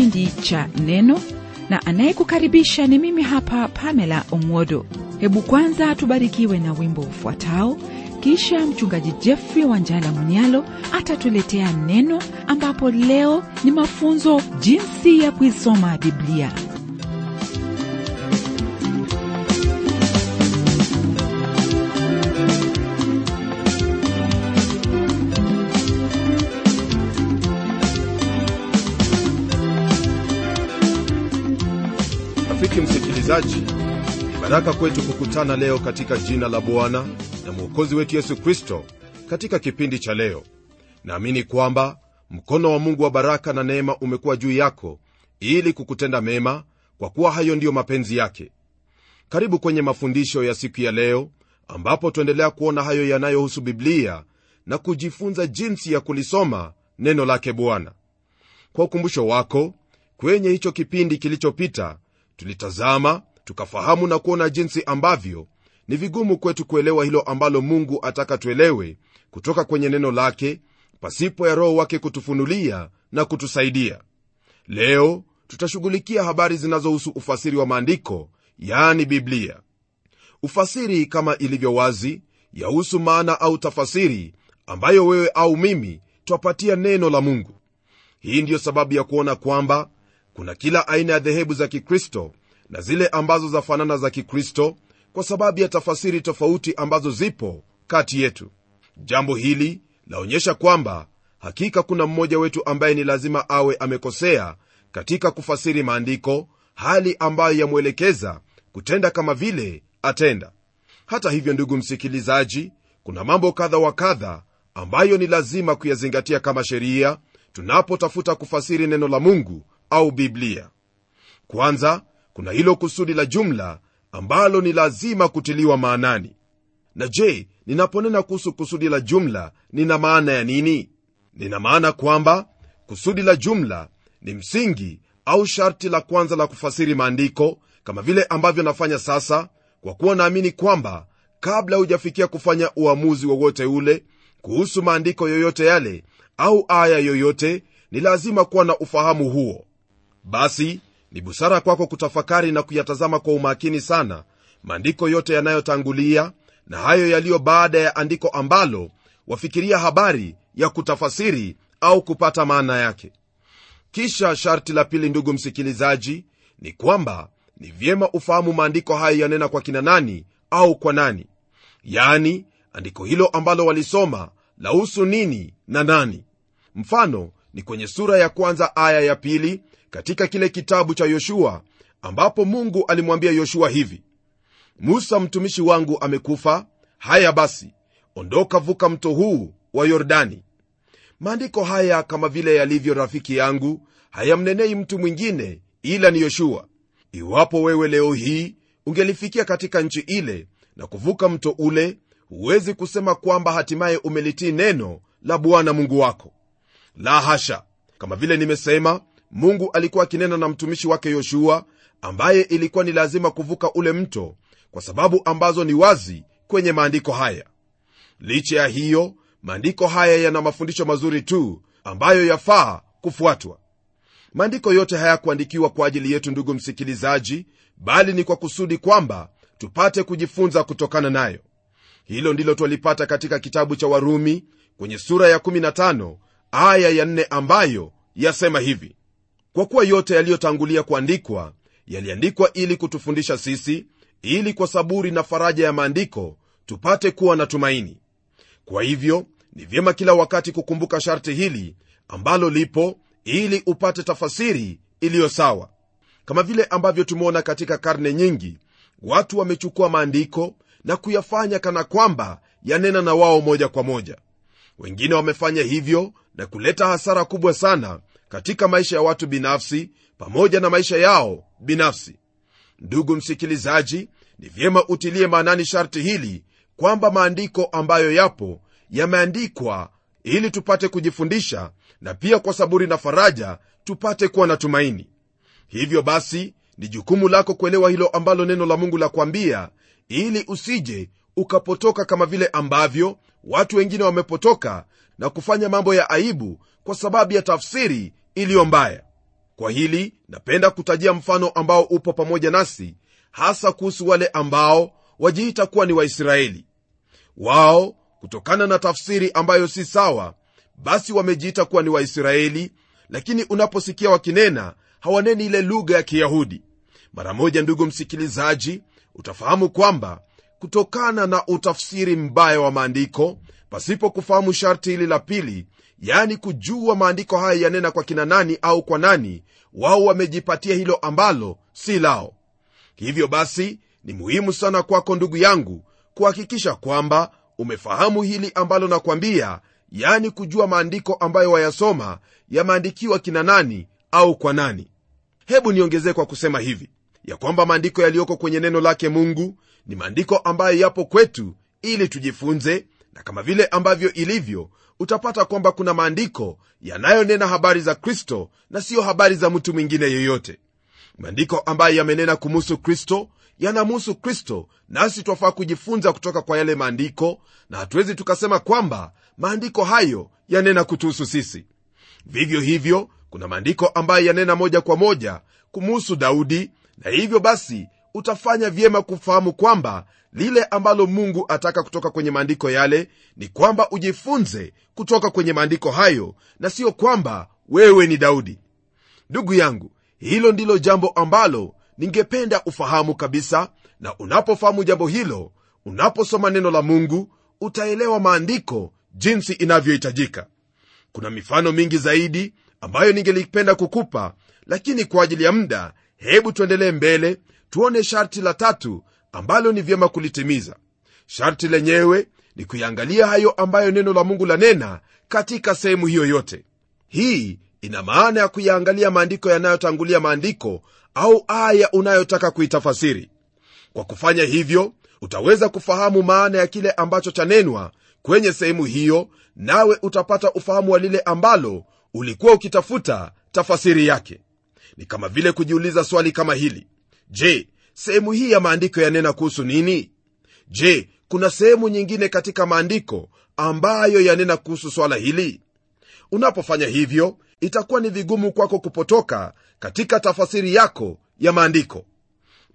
Kipindi cha Neno na anayekukaribisha ni mimi hapa Pamela Omwodo. Hebu kwanza tubarikiwe na wimbo ufuatao, kisha mchungaji Jeffrey Wanjala Munyalo atatuletea neno, ambapo leo ni mafunzo jinsi ya kuisoma Biblia. Msikilizaji ni baraka kwetu kukutana leo katika jina la bwana na mwokozi wetu yesu kristo katika kipindi cha leo. Naamini kwamba mkono wa mungu wa baraka na neema umekuwa juu yako ili kukutenda mema kwa kuwa hayo ndiyo mapenzi yake. Karibu kwenye mafundisho ya siku ya leo ambapo tuendelea kuona hayo yanayohusu biblia na kujifunza jinsi ya kulisoma neno lake bwana. Kwa ukumbusho wako kwenye hicho kipindi kilichopita tulitazama tukafahamu na kuona jinsi ambavyo ni vigumu kwetu kuelewa hilo ambalo mungu ataka tuelewe kutoka kwenye neno lake pasipo ya roho wake kutufunulia na kutusaidia. Leo tutashughulikia habari zinazohusu ufasiri wa maandiko yaani biblia. Ufasiri kama ilivyo wazi yahusu maana au tafasiri ambayo wewe au mimi twapatia neno la mungu. Hii ndiyo sababu ya kuona kwamba kuna kila aina ya dhehebu za kikristo na zile ambazo zafanana za kikristo kwa sababu ya tafasiri tofauti ambazo zipo kati yetu. Jambo hili laonyesha kwamba hakika kuna mmoja wetu ambaye ni lazima awe amekosea katika kufasiri maandiko hali ambayo yamwelekeza kutenda kama vile atenda. Hata hivyo ndugu msikilizaji kuna mambo kadha wa kadha ambayo ni lazima kuyazingatia kama sheria tunapotafuta kufasiri neno la mungu au biblia. Kwanza kuna hilo kusudi la jumla ambalo ni lazima kutiliwa maanani. Na je ninaponena kuhusu kusudi la jumla nina maana ya nini? Nina maana kwamba kusudi la jumla ni msingi au sharti la kwanza la kufasiri maandiko kama vile ambavyo nafanya sasa kwa kuwa naamini kwamba kabla hujafikia kufanya uamuzi wowote ule kuhusu maandiko yoyote yale au aya yoyote ni lazima kuwa na ufahamu huo basi ni busara kwako kutafakari na kuyatazama kwa umakini sana maandiko yote yanayotangulia na hayo yaliyo baada ya andiko ambalo wafikiria habari ya kutafasiri au kupata maana yake. Kisha sharti la pili ndugu msikilizaji ni kwamba ni vyema ufahamu maandiko hayo yanena kwa kina nani au kwa nani. Yaani andiko hilo ambalo walisoma lahusu nini na nani. Mfano ni kwenye sura ya kwanza aya ya pili katika kile kitabu cha yoshua ambapo mungu alimwambia yoshua hivi musa mtumishi wangu amekufa haya basi ondoka vuka mto huu wa yordani. Maandiko haya kama vile yalivyo rafiki yangu hayamnenei mtu mwingine ila ni yoshua. Iwapo wewe leo hii ungelifikia katika nchi ile na kuvuka mto ule huwezi kusema kwamba hatimaye umelitii neno la bwana mungu wako. La hasha! Kama vile nimesema mungu alikuwa akinena na mtumishi wake yoshua ambaye ilikuwa ni lazima kuvuka ule mto kwa sababu ambazo ni wazi kwenye maandiko haya. Licha ya hiyo maandiko haya yana mafundisho mazuri tu ambayo yafaa kufuatwa. Maandiko yote hayakuandikiwa kwa ajili yetu ndugu msikilizaji bali ni kwa kusudi kwamba tupate kujifunza kutokana nayo. Hilo ndilo twalipata katika kitabu cha warumi kwenye sura ya 15 aya ya 4 ambayo yasema hivi kwa kuwa yote yaliyotangulia kuandikwa yaliandikwa ili kutufundisha sisi ili kwa saburi na faraja ya maandiko tupate kuwa na tumaini. Kwa hivyo ni vyema kila wakati kukumbuka sharti hili ambalo lipo ili upate tafasiri iliyo sawa. Kama vile ambavyo tumeona katika karne nyingi watu wamechukua maandiko na kuyafanya kana kwamba yanena na wao moja kwa moja. Wengine wamefanya hivyo na kuleta hasara kubwa sana katika maisha ya watu binafsi pamoja na maisha yao binafsi. Ndugu msikilizaji ni vyema utilie maanani sharti hili kwamba maandiko ambayo yapo yameandikwa ili tupate kujifundisha na pia kwa saburi na faraja tupate kuwa na tumaini. Hivyo basi ni jukumu lako kuelewa hilo ambalo neno la mungu la kuambia ili usije ukapotoka kama vile ambavyo watu wengine wamepotoka na kufanya mambo ya aibu kwa sababu ya tafsiri iliyo mbaya. Kwa hili napenda kutajia mfano ambao upo pamoja nasi hasa kuhusu wale ambao wajiita kuwa ni waisraeli. Wao kutokana na tafsiri ambayo si sawa basi wamejiita kuwa ni waisraeli lakini unaposikia wakinena hawaneni ile lugha ya kiyahudi. Mara moja ndugu msikilizaji utafahamu kwamba kutokana na utafsiri mbaya wa maandiko pasipo kufahamu sharti hili la pili yaani kujua maandiko haya yanena kwa kina nani au kwa nani wao wamejipatia hilo ambalo si lao. Hivyo basi ni muhimu sana kwako ndugu yangu kuhakikisha kwamba umefahamu hili ambalo nakwambia yani kujua maandiko ambayo wayasoma yameandikiwa kina nani au kwa nani. Hebu niongezee kwa kusema hivi ya kwamba maandiko yaliyoko kwenye neno lake mungu ni maandiko ambayo yapo kwetu ili tujifunze na kama vile ambavyo ilivyo utapata kwamba kuna maandiko yanayonena habari za kristo na siyo habari za mtu mwingine yeyote. Maandiko ambayo yamenena kumuhusu kristo yanamuhusu kristo nasi twafaa kujifunza kutoka kwa yale maandiko na hatuwezi tukasema kwamba maandiko hayo yanena kutuhusu sisi. Vivyo hivyo kuna maandiko ambayo yanena moja kwa moja kumuhusu daudi na hivyo basi utafanya vyema kufahamu kwamba lile ambalo mungu ataka kutoka kwenye maandiko yale ni kwamba ujifunze kutoka kwenye maandiko hayo na siyo kwamba wewe ni daudi. Ndugu yangu hilo ndilo jambo ambalo ningependa ufahamu kabisa na unapofahamu jambo hilo unaposoma neno la mungu utaelewa maandiko jinsi inavyohitajika. Kuna mifano mingi zaidi ambayo ningelipenda kukupa lakini kwa ajili ya muda hebu tuendelee mbele tuone sharti la tatu ambalo ni vyema kulitimiza. Sharti lenyewe ni kuiangalia hayo ambayo neno la mungu lanena katika sehemu hiyo yote. Hii ina maana ya kuyaangalia maandiko yanayotangulia maandiko au aya unayotaka kuitafasiri. Kwa kufanya hivyo utaweza kufahamu maana ya kile ambacho chanenwa kwenye sehemu hiyo nawe utapata ufahamu wa lile ambalo ulikuwa ukitafuta tafasiri yake. Ni kama vile kujiuliza swali kama hili je sehemu hii ya maandiko yanena kuhusu nini? Je kuna sehemu nyingine katika maandiko ambayo yanena kuhusu swala hili? Unapofanya hivyo itakuwa ni vigumu kwako kupotoka katika tafasiri yako ya maandiko.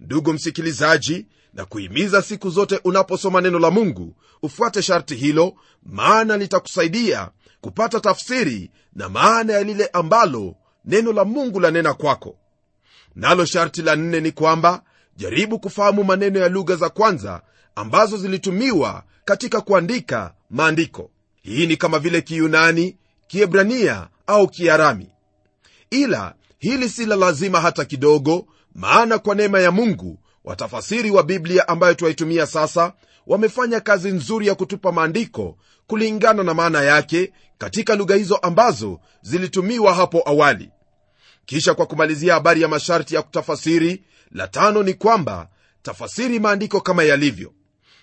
Ndugu msikilizaji na kuhimiza siku zote unaposoma neno la mungu ufuate sharti hilo maana litakusaidia kupata tafsiri na maana ya lile ambalo neno la mungu lanena kwako nalo sharti la nne ni kwamba jaribu kufahamu maneno ya lugha za kwanza ambazo zilitumiwa katika kuandika maandiko. Hii ni kama vile kiyunani kiebrania au kiarami. Ila hili si la lazima hata kidogo maana kwa neema ya mungu watafasiri wa biblia ambayo twaitumia sasa wamefanya kazi nzuri ya kutupa maandiko kulingana na maana yake katika lugha hizo ambazo zilitumiwa hapo awali kisha kwa kumalizia habari ya masharti ya kutafasiri la tano ni kwamba tafasiri maandiko kama yalivyo.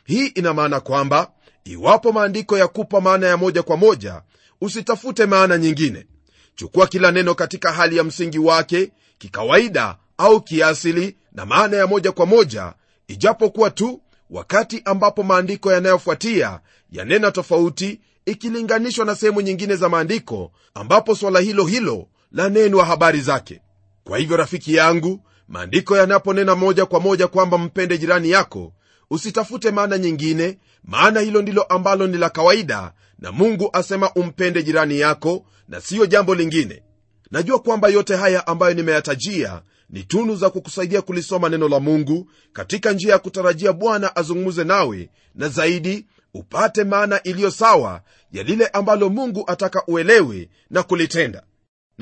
Hii ina maana kwamba iwapo maandiko yakupa maana ya moja kwa moja usitafute maana nyingine. Chukua kila neno katika hali ya msingi wake kikawaida au kiasili na maana ya moja kwa moja ijapokuwa tu wakati ambapo maandiko yanayofuatia yanena tofauti ikilinganishwa na sehemu nyingine za maandiko ambapo swala hilo hilo lanenwa habari zake. Kwa hivyo rafiki yangu maandiko yanaponena moja kwa moja kwamba mpende jirani yako usitafute maana nyingine maana hilo ndilo ambalo ni la kawaida na mungu asema umpende jirani yako na siyo jambo lingine. Najua kwamba yote haya ambayo nimeyatajia ni tunu za kukusaidia kulisoma neno la mungu katika njia ya kutarajia bwana azungumze nawe na zaidi upate maana iliyo sawa ya lile ambalo mungu ataka uelewe na kulitenda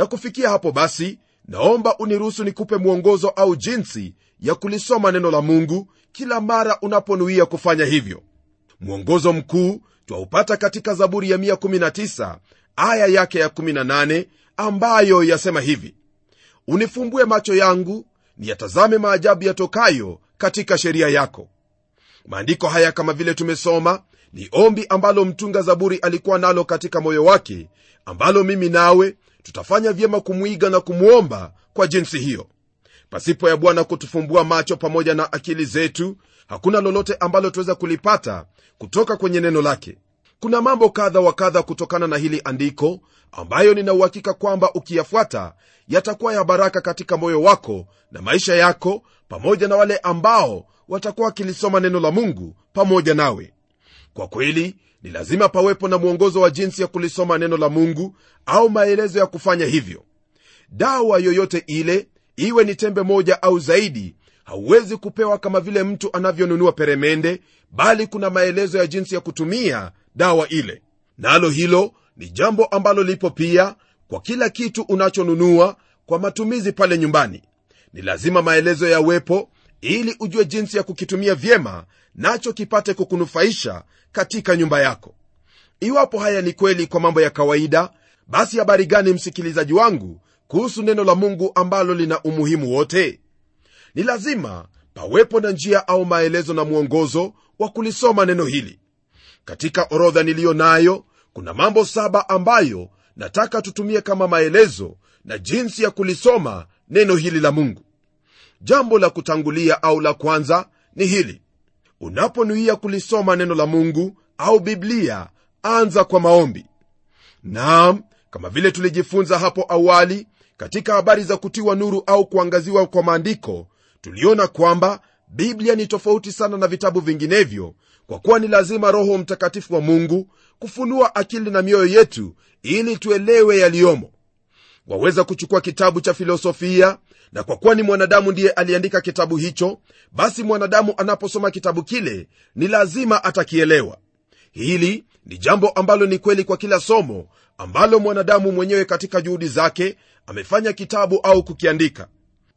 na kufikia hapo basi naomba uniruhusu nikupe mwongozo au jinsi ya kulisoma neno la mungu kila mara unaponuia kufanya hivyo. Mwongozo mkuu twaupata katika zaburi ya 119 aya yake ya 18 ambayo yasema hivi. Unifumbue macho yangu niyatazame maajabu yatokayo katika sheria yako. Maandiko haya kama vile tumesoma ni ombi ambalo mtunga zaburi alikuwa nalo katika moyo wake ambalo mimi nawe tutafanya vyema kumwiga na kumwomba kwa jinsi hiyo. Pasipo ya bwana kutufumbua macho pamoja na akili zetu hakuna lolote ambalo tuweza kulipata kutoka kwenye neno lake. Kuna mambo kadha wa kadha kutokana na hili andiko ambayo ninauhakika kwamba ukiyafuata yatakuwa ya baraka katika moyo wako na maisha yako pamoja na wale ambao watakuwa wakilisoma neno la mungu pamoja nawe kwa kweli ni lazima pawepo na mwongozo wa jinsi ya kulisoma neno la mungu au maelezo ya kufanya hivyo. Dawa yoyote ile iwe ni tembe moja au zaidi hauwezi kupewa kama vile mtu anavyonunua peremende bali kuna maelezo ya jinsi ya kutumia dawa ile. Nalo na hilo ni jambo ambalo lipo pia kwa kila kitu unachonunua kwa matumizi pale nyumbani. Ni lazima maelezo yawepo ili ujue jinsi ya kukitumia vyema nacho kipate kukunufaisha katika nyumba yako. Iwapo haya ni kweli kwa mambo ya kawaida basi habari gani msikilizaji wangu kuhusu neno la mungu ambalo lina umuhimu wote? Ni lazima pawepo na njia au maelezo na mwongozo wa kulisoma neno hili. Katika orodha niliyo nayo kuna mambo saba ambayo nataka tutumie kama maelezo na jinsi ya kulisoma neno hili la mungu. Jambo la kutangulia au la kwanza ni hili unaponuia kulisoma neno la mungu au biblia anza kwa maombi. Naam kama vile tulijifunza hapo awali katika habari za kutiwa nuru au kuangaziwa kwa maandiko tuliona kwamba biblia ni tofauti sana na vitabu vinginevyo kwa kuwa ni lazima roho mtakatifu wa mungu kufunua akili na mioyo yetu ili tuelewe yaliyomo. Waweza kuchukua kitabu cha filosofia na kwa kuwa ni mwanadamu ndiye aliandika kitabu hicho basi mwanadamu anaposoma kitabu kile ni lazima atakielewa. Hili ni jambo ambalo ni kweli kwa kila somo ambalo mwanadamu mwenyewe katika juhudi zake amefanya kitabu au kukiandika.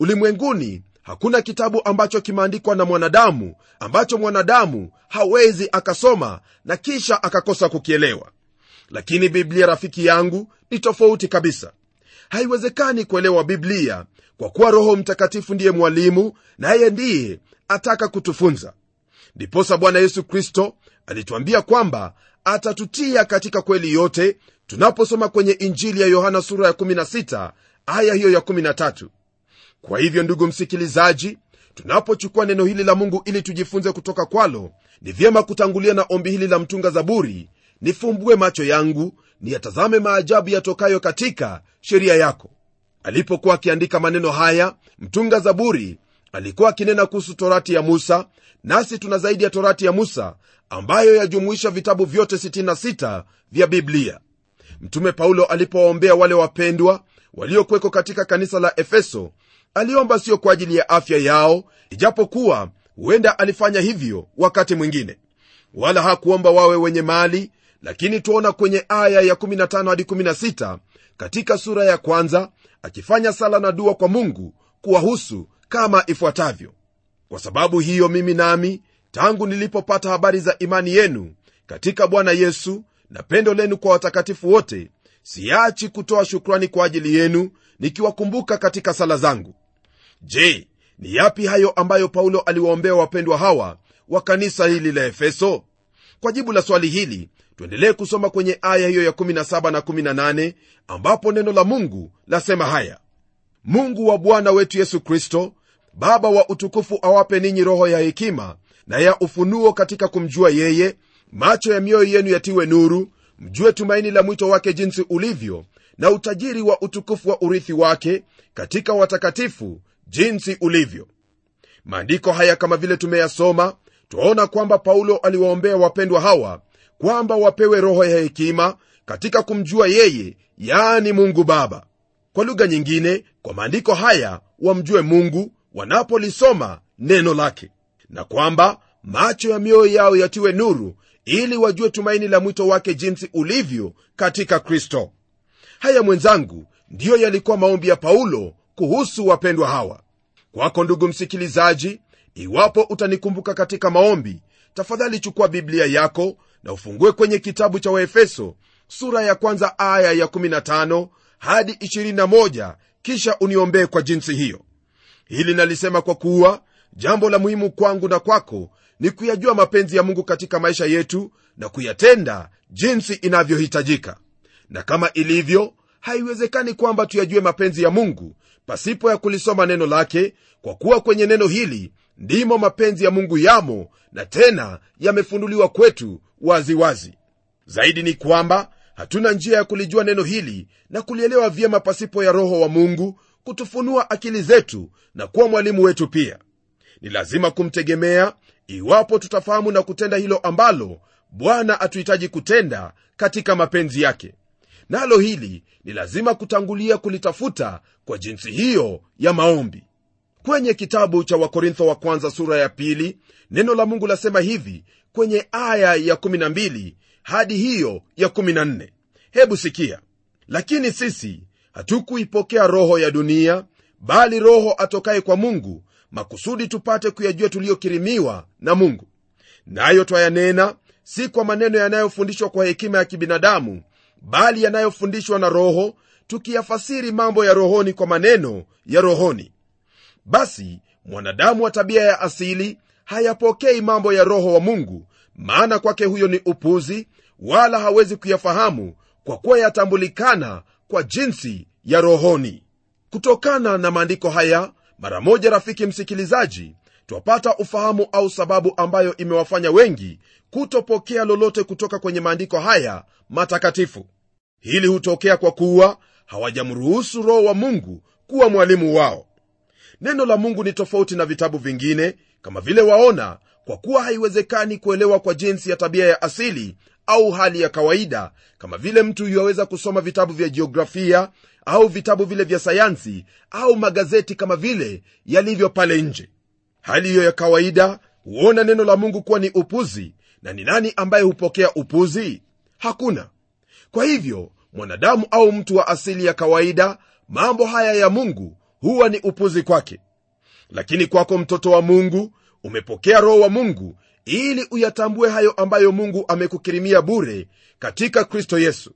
Ulimwenguni hakuna kitabu ambacho kimeandikwa na mwanadamu ambacho mwanadamu hawezi akasoma na kisha akakosa kukielewa. Lakini biblia rafiki yangu ni tofauti kabisa. Haiwezekani kuelewa biblia kwa kuwa roho mtakatifu ndiye mwalimu naye ndiye ataka kutufunza. Ndiposa bwana yesu kristo alituambia kwamba atatutia katika kweli yote tunaposoma kwenye injili ya yohana sura ya 16 aya hiyo ya 13 kwa hivyo ndugu msikilizaji tunapochukua neno hili la mungu ili tujifunze kutoka kwalo ni vyema kutangulia na ombi hili la mtunga zaburi nifumbue macho yangu niyatazame maajabu yatokayo katika sheria yako alipokuwa akiandika maneno haya mtunga zaburi alikuwa akinena kuhusu torati ya musa nasi tuna zaidi ya torati ya musa ambayo yajumuisha vitabu vyote 66 vya biblia. Mtume paulo alipowaombea wale wapendwa waliokweko katika kanisa la efeso aliomba sio kwa ajili ya afya yao ijapokuwa huenda alifanya hivyo wakati mwingine. Wala hakuomba wawe wenye mali lakini twaona kwenye aya ya 15 hadi 16 katika sura ya kwanza akifanya sala na dua kwa mungu kuwahusu kama ifuatavyo. Kwa sababu hiyo mimi nami tangu nilipopata habari za imani yenu katika bwana yesu na pendo lenu kwa watakatifu wote siachi kutoa shukrani kwa ajili yenu nikiwakumbuka katika sala zangu. Je ni yapi hayo ambayo paulo aliwaombea wapendwa hawa wa kanisa hili la efeso? Kwa jibu la swali hili tuendelee kusoma kwenye aya hiyo ya 17 na 18 ambapo neno la mungu lasema haya. Mungu wa bwana wetu yesu kristo baba wa utukufu awape ninyi roho ya hekima na ya ufunuo katika kumjua yeye. Macho ya mioyo yenu yatiwe nuru mjue tumaini la mwito wake jinsi ulivyo na utajiri wa utukufu wa urithi wake katika watakatifu jinsi ulivyo. Maandiko haya kama vile tumeyasoma twaona kwamba paulo aliwaombea wapendwa hawa kwamba wapewe roho ya hekima katika kumjua yeye yaani mungu baba. Kwa lugha nyingine kwa maandiko haya wamjue mungu wanapolisoma neno lake. Na kwamba macho ya mioyo yao yatiwe nuru ili wajue tumaini la mwito wake jinsi ulivyo katika kristo. Haya mwenzangu ndiyo yalikuwa maombi ya paulo kuhusu wapendwa hawa. Kwako ndugu msikilizaji iwapo utanikumbuka katika maombi tafadhali chukua biblia yako na ufungue kwenye kitabu cha waefeso sura ya kwanza aya ya 15 hadi 21 kisha uniombee kwa jinsi hiyo. Hili nalisema kwa kuwa jambo la muhimu kwangu na kwako ni kuyajua mapenzi ya mungu katika maisha yetu na kuyatenda jinsi inavyohitajika. Na kama ilivyo haiwezekani kwamba tuyajue mapenzi ya mungu pasipo ya kulisoma neno lake kwa kuwa kwenye neno hili ndimo mapenzi ya mungu yamo na tena yamefunuliwa kwetu waziwazi. Wazi. zaidi ni kwamba hatuna njia ya kulijua neno hili na kulielewa vyema pasipo ya roho wa mungu kutufunua akili zetu na kuwa mwalimu wetu pia. Ni lazima kumtegemea iwapo tutafahamu na kutenda hilo ambalo bwana atuhitaji kutenda katika mapenzi yake. Nalo hili ni lazima kutangulia kulitafuta kwa jinsi hiyo ya maombi kwenye kitabu cha wakorintho wa kwanza sura ya pili neno la mungu lasema hivi kwenye aya ya 12 hadi hiyo ya 14 hebu sikia. Lakini sisi hatukuipokea roho ya dunia bali roho atokaye kwa mungu makusudi tupate kuyajua tuliyokirimiwa na mungu. Nayo twayanena si kwa maneno yanayofundishwa kwa hekima ya kibinadamu bali yanayofundishwa na roho tukiyafasiri mambo ya rohoni kwa maneno ya rohoni basi mwanadamu wa tabia ya asili hayapokei mambo ya roho wa mungu maana kwake huyo ni upuzi wala hawezi kuyafahamu kwa kuwa yatambulikana kwa jinsi ya rohoni. Kutokana na maandiko haya mara moja rafiki msikilizaji twapata ufahamu au sababu ambayo imewafanya wengi kutopokea lolote kutoka kwenye maandiko haya matakatifu. Hili hutokea kwa kuwa hawajamruhusu roho wa mungu kuwa mwalimu wao neno la mungu ni tofauti na vitabu vingine kama vile waona kwa kuwa haiwezekani kuelewa kwa jinsi ya tabia ya asili au hali ya kawaida kama vile mtu yuwaweza kusoma vitabu vya jiografia au vitabu vile vya sayansi au magazeti kama vile yalivyo pale nje. Hali hiyo ya kawaida huona neno la mungu kuwa ni upuzi na ni nani ambaye hupokea upuzi? Hakuna. Kwa hivyo mwanadamu au mtu wa asili ya kawaida mambo haya ya mungu huwa ni upuzi kwake. Lakini kwako mtoto wa mungu umepokea roho wa mungu ili uyatambue hayo ambayo mungu amekukirimia bure katika kristo yesu.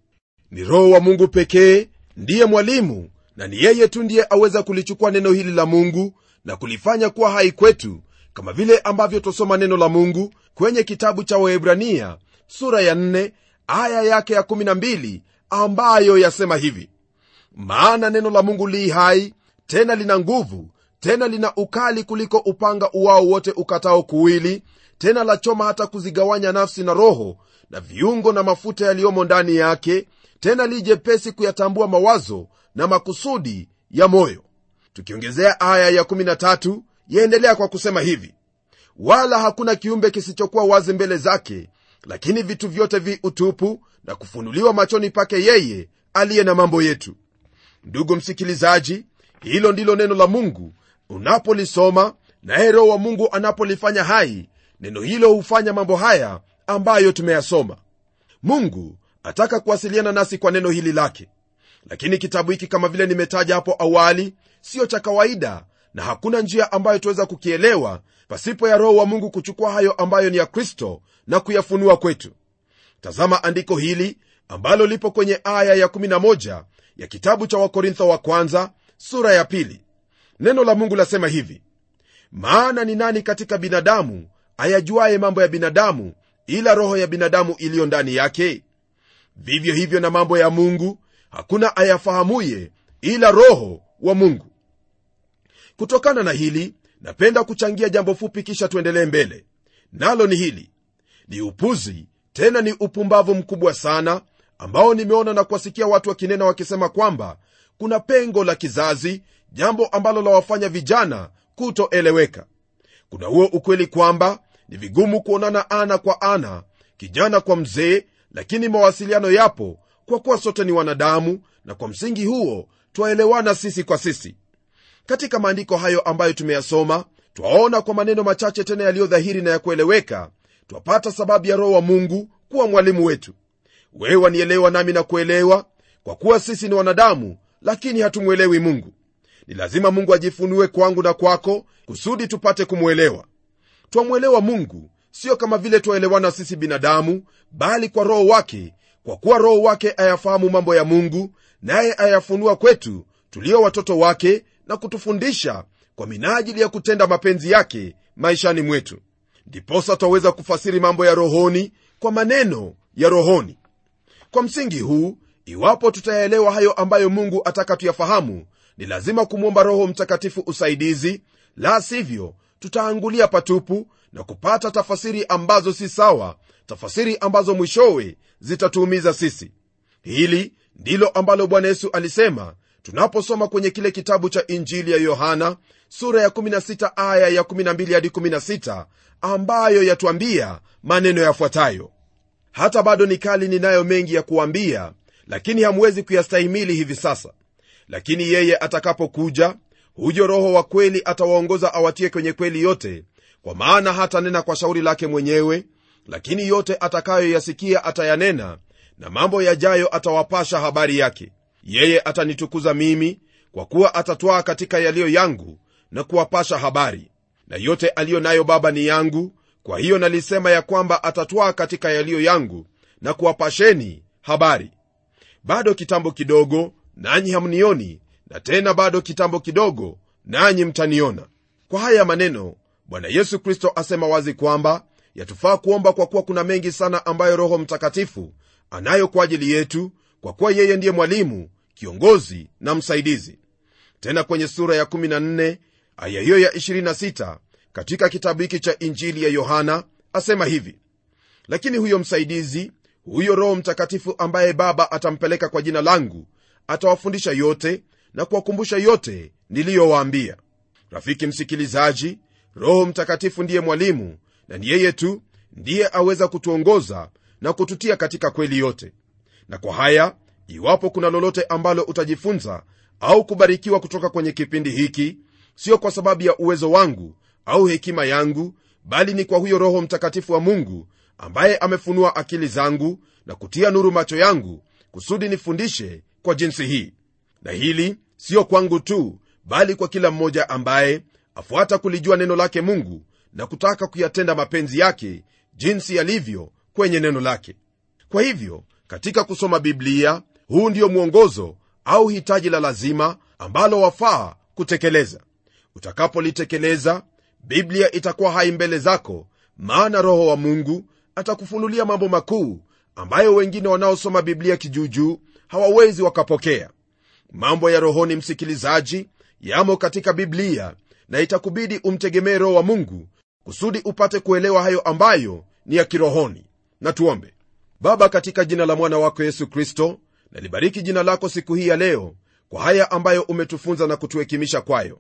Ni roho wa mungu pekee ndiye mwalimu na ni yeye tu ndiye aweza kulichukua neno hili la mungu na kulifanya kuwa hai kwetu kama vile ambavyo twasoma neno la mungu kwenye kitabu cha waebrania sura ya 4 aya yake ya 12 ambayo yasema hivi. Maana neno la mungu li hai tena lina nguvu tena lina ukali kuliko upanga uwao wote ukatao kuwili tena lachoma hata kuzigawanya nafsi na roho na viungo na mafuta yaliyomo ndani yake tena lijepesi kuyatambua mawazo na makusudi ya moyo. Tukiongezea aya ya13 yaendelea kwa kusema hivi wala hakuna kiumbe kisichokuwa wazi mbele zake lakini vitu vyote vi utupu na kufunuliwa machoni pake yeye aliye na mambo yetu. Ndugu msikilizaji hilo ndilo neno la mungu. Unapolisoma naye roho wa mungu anapolifanya hai neno hilo hufanya mambo haya ambayo tumeyasoma. Mungu ataka kuwasiliana nasi kwa neno hili lake. Lakini kitabu hiki kama vile nimetaja hapo awali siyo cha kawaida na hakuna njia ambayo tuweza kukielewa pasipo ya roho wa mungu kuchukua hayo ambayo ni ya kristo na kuyafunua kwetu. Tazama andiko hili ambalo lipo kwenye aya ya11 ya kitabu cha wakorintho wa kwanza sura ya pili. Neno la mungu lasema hivi. Maana ni nani katika binadamu ayajuaye mambo ya binadamu ila roho ya binadamu iliyo ndani yake? Vivyo hivyo na mambo ya mungu hakuna ayafahamuye ila roho wa mungu. Kutokana na hili napenda kuchangia jambo fupi kisha tuendelee mbele. Nalo ni hili. Ni upuzi tena ni upumbavu mkubwa sana ambao nimeona na kuwasikia watu wakinena wakisema kwamba kuna pengo la kizazi jambo ambalo lawafanya vijana kutoeleweka. Kuna huo ukweli kwamba ni vigumu kuonana ana kwa ana kijana kwa mzee lakini mawasiliano yapo kwa kuwa sote ni wanadamu na kwa msingi huo twaelewana sisi kwa sisi. Katika maandiko hayo ambayo tumeyasoma twaona kwa maneno machache tena yaliyodhahiri na ya kueleweka twapata sababu ya roho wa mungu kuwa mwalimu wetu. Wewe wanielewa nami na kuelewa kwa kuwa sisi ni wanadamu lakini hatumwelewi mungu. Ni lazima mungu ajifunue kwangu na kwako kusudi tupate kumwelewa. Twamwelewa mungu sio kama vile twaelewana sisi binadamu bali kwa roho wake kwa kuwa roho wake ayafahamu mambo ya mungu naye ayafunua kwetu tulio watoto wake na kutufundisha kwa minajili ya kutenda mapenzi yake maishani mwetu. Ndiposa twaweza kufasiri mambo ya rohoni kwa maneno ya rohoni. Kwa msingi huu iwapo tutayaelewa hayo ambayo mungu ataka tuyafahamu ni lazima kumwomba roho mtakatifu usaidizi la sivyo tutaangulia patupu na kupata tafasiri ambazo si sawa tafasiri ambazo mwishowe zitatuumiza sisi. Hili ndilo ambalo bwana yesu alisema tunaposoma kwenye kile kitabu cha injili ya yohana sura ya 16 aya ya 12 hadi 16 ambayo yatuambia maneno yafuatayo. Hata bado ni kali ninayo mengi ya kuambia lakini hamwezi kuyastahimili hivi sasa. Lakini yeye atakapokuja huyo roho wa kweli atawaongoza awatie kwenye kweli yote kwa maana hatanena kwa shauri lake mwenyewe lakini yote atakayoyasikia atayanena na mambo yajayo atawapasha habari yake. Yeye atanitukuza mimi kwa kuwa atatwaa katika yaliyo yangu na kuwapasha habari. Na yote aliyo nayo baba ni yangu kwa hiyo nalisema ya kwamba atatwaa katika yaliyo yangu na kuwapasheni habari bado kitambo kidogo nanyi hamnioni na tena bado kitambo kidogo nanyi mtaniona. Kwa haya maneno bwana yesu kristo asema wazi kwamba yatufaa kuomba kwa kuwa kuna mengi sana ambayo roho mtakatifu anayo kwa ajili yetu kwa kuwa yeye ndiye mwalimu kiongozi na msaidizi. Tena kwenye sura ya 14 aya hiyo ya 26 katika kitabu hiki cha injili ya yohana asema hivi. Lakini huyo msaidizi huyo roho mtakatifu ambaye baba atampeleka kwa jina langu atawafundisha yote na kuwakumbusha yote niliyowaambia. Rafiki msikilizaji roho mtakatifu ndiye mwalimu na ni yeye tu ndiye aweza kutuongoza na kututia katika kweli yote. Na kwa haya iwapo kuna lolote ambalo utajifunza au kubarikiwa kutoka kwenye kipindi hiki sio kwa sababu ya uwezo wangu au hekima yangu bali ni kwa huyo roho mtakatifu wa mungu ambaye amefunua akili zangu na kutia nuru macho yangu kusudi nifundishe kwa jinsi hii. Na hili siyo kwangu tu bali kwa kila mmoja ambaye afuata kulijua neno lake mungu na kutaka kuyatenda mapenzi yake jinsi yalivyo kwenye neno lake. Kwa hivyo katika kusoma biblia huu ndio mwongozo au hitaji la lazima ambalo wafaa kutekeleza. Utakapolitekeleza biblia itakuwa hai mbele zako maana roho wa mungu atakufunulia mambo makuu ambayo wengine wanaosoma biblia kijuujuu hawawezi wakapokea. Mambo ya rohoni msikilizaji yamo katika biblia na itakubidi umtegemee roho wa mungu kusudi upate kuelewa hayo ambayo ni ya kirohoni. Na tuombe. Baba katika jina la mwana wako yesu kristo nalibariki jina lako siku hii ya leo kwa haya ambayo umetufunza na kutuhekimisha kwayo.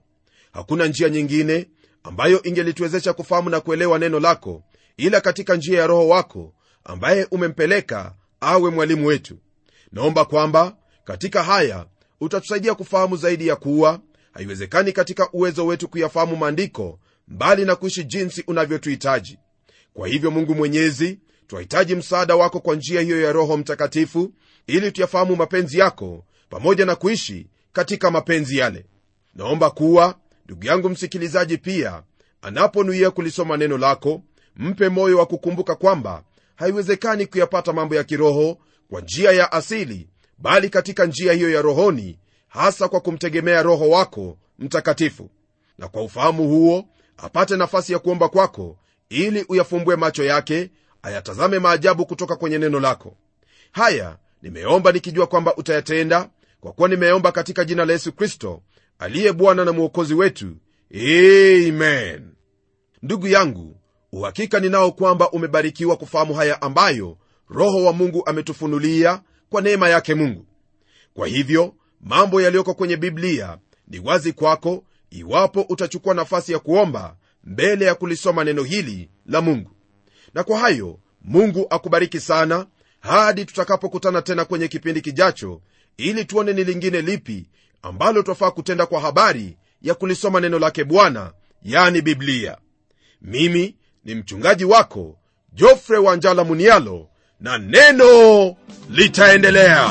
Hakuna njia nyingine ambayo ingelituwezesha kufahamu na kuelewa neno lako ila katika njia ya roho wako ambaye umempeleka awe mwalimu wetu. Naomba kwamba katika haya utatusaidia kufahamu zaidi ya kuwa haiwezekani katika uwezo wetu kuyafahamu maandiko mbali na kuishi jinsi unavyotuhitaji. Kwa hivyo mungu mwenyezi twahitaji msaada wako kwa njia hiyo ya roho mtakatifu ili tuyafahamu mapenzi yako pamoja na kuishi katika mapenzi yale. Naomba kuwa ndugu yangu msikilizaji pia anaponuia kulisoma neno lako mpe moyo wa kukumbuka kwamba haiwezekani kuyapata mambo ya kiroho kwa njia ya asili bali katika njia hiyo ya rohoni hasa kwa kumtegemea roho wako mtakatifu. Na kwa ufahamu huo apate nafasi ya kuomba kwako ili uyafumbue macho yake ayatazame maajabu kutoka kwenye neno lako. Haya nimeomba nikijua kwamba utayatenda kwa kuwa nimeomba katika jina la yesu kristo aliye bwana na mwokozi wetu. Amen. Ndugu yangu uhakika ninao kwamba umebarikiwa kufahamu haya ambayo roho wa mungu ametufunulia kwa neema yake mungu. Kwa hivyo mambo yaliyoko kwenye biblia ni wazi kwako iwapo utachukua nafasi ya kuomba mbele ya kulisoma neno hili la mungu. Na kwa hayo mungu akubariki sana hadi tutakapokutana tena kwenye kipindi kijacho ili tuone ni lingine lipi ambalo twafaa kutenda kwa habari ya kulisoma neno lake bwana yani biblia. Mimi ni mchungaji wako jofre wanjala munialo na neno litaendelea